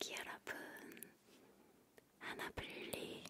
아기 여러분, 하나블리.